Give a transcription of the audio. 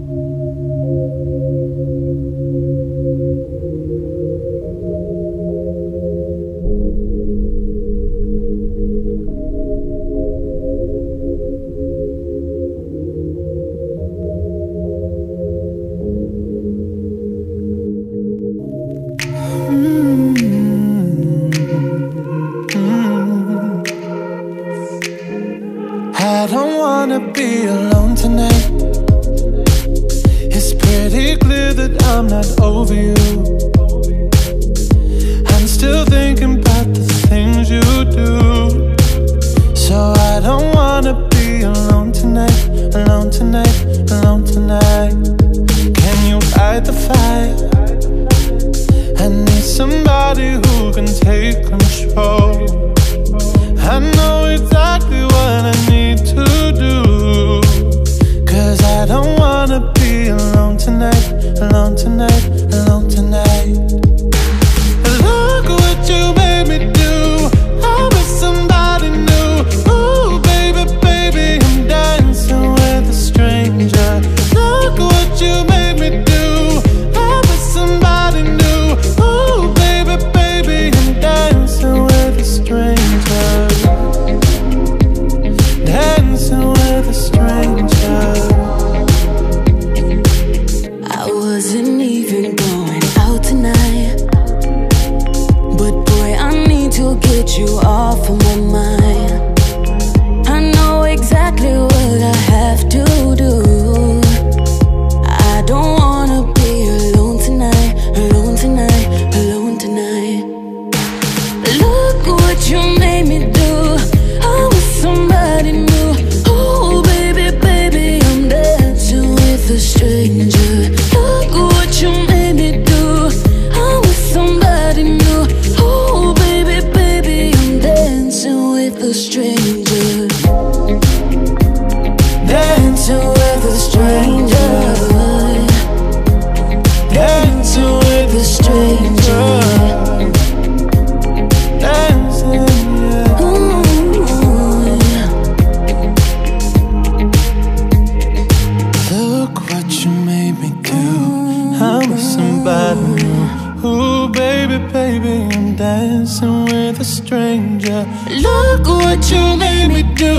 Mm. I don't wanna be alone tonight. It's pretty clear that I'm not over you. I'm still thinking about the things you do. So I don't wanna be alone tonight, alone tonight, alone tonight. Can you light the fire? I need somebody who can have to dancing with a stranger. Look what you made me do.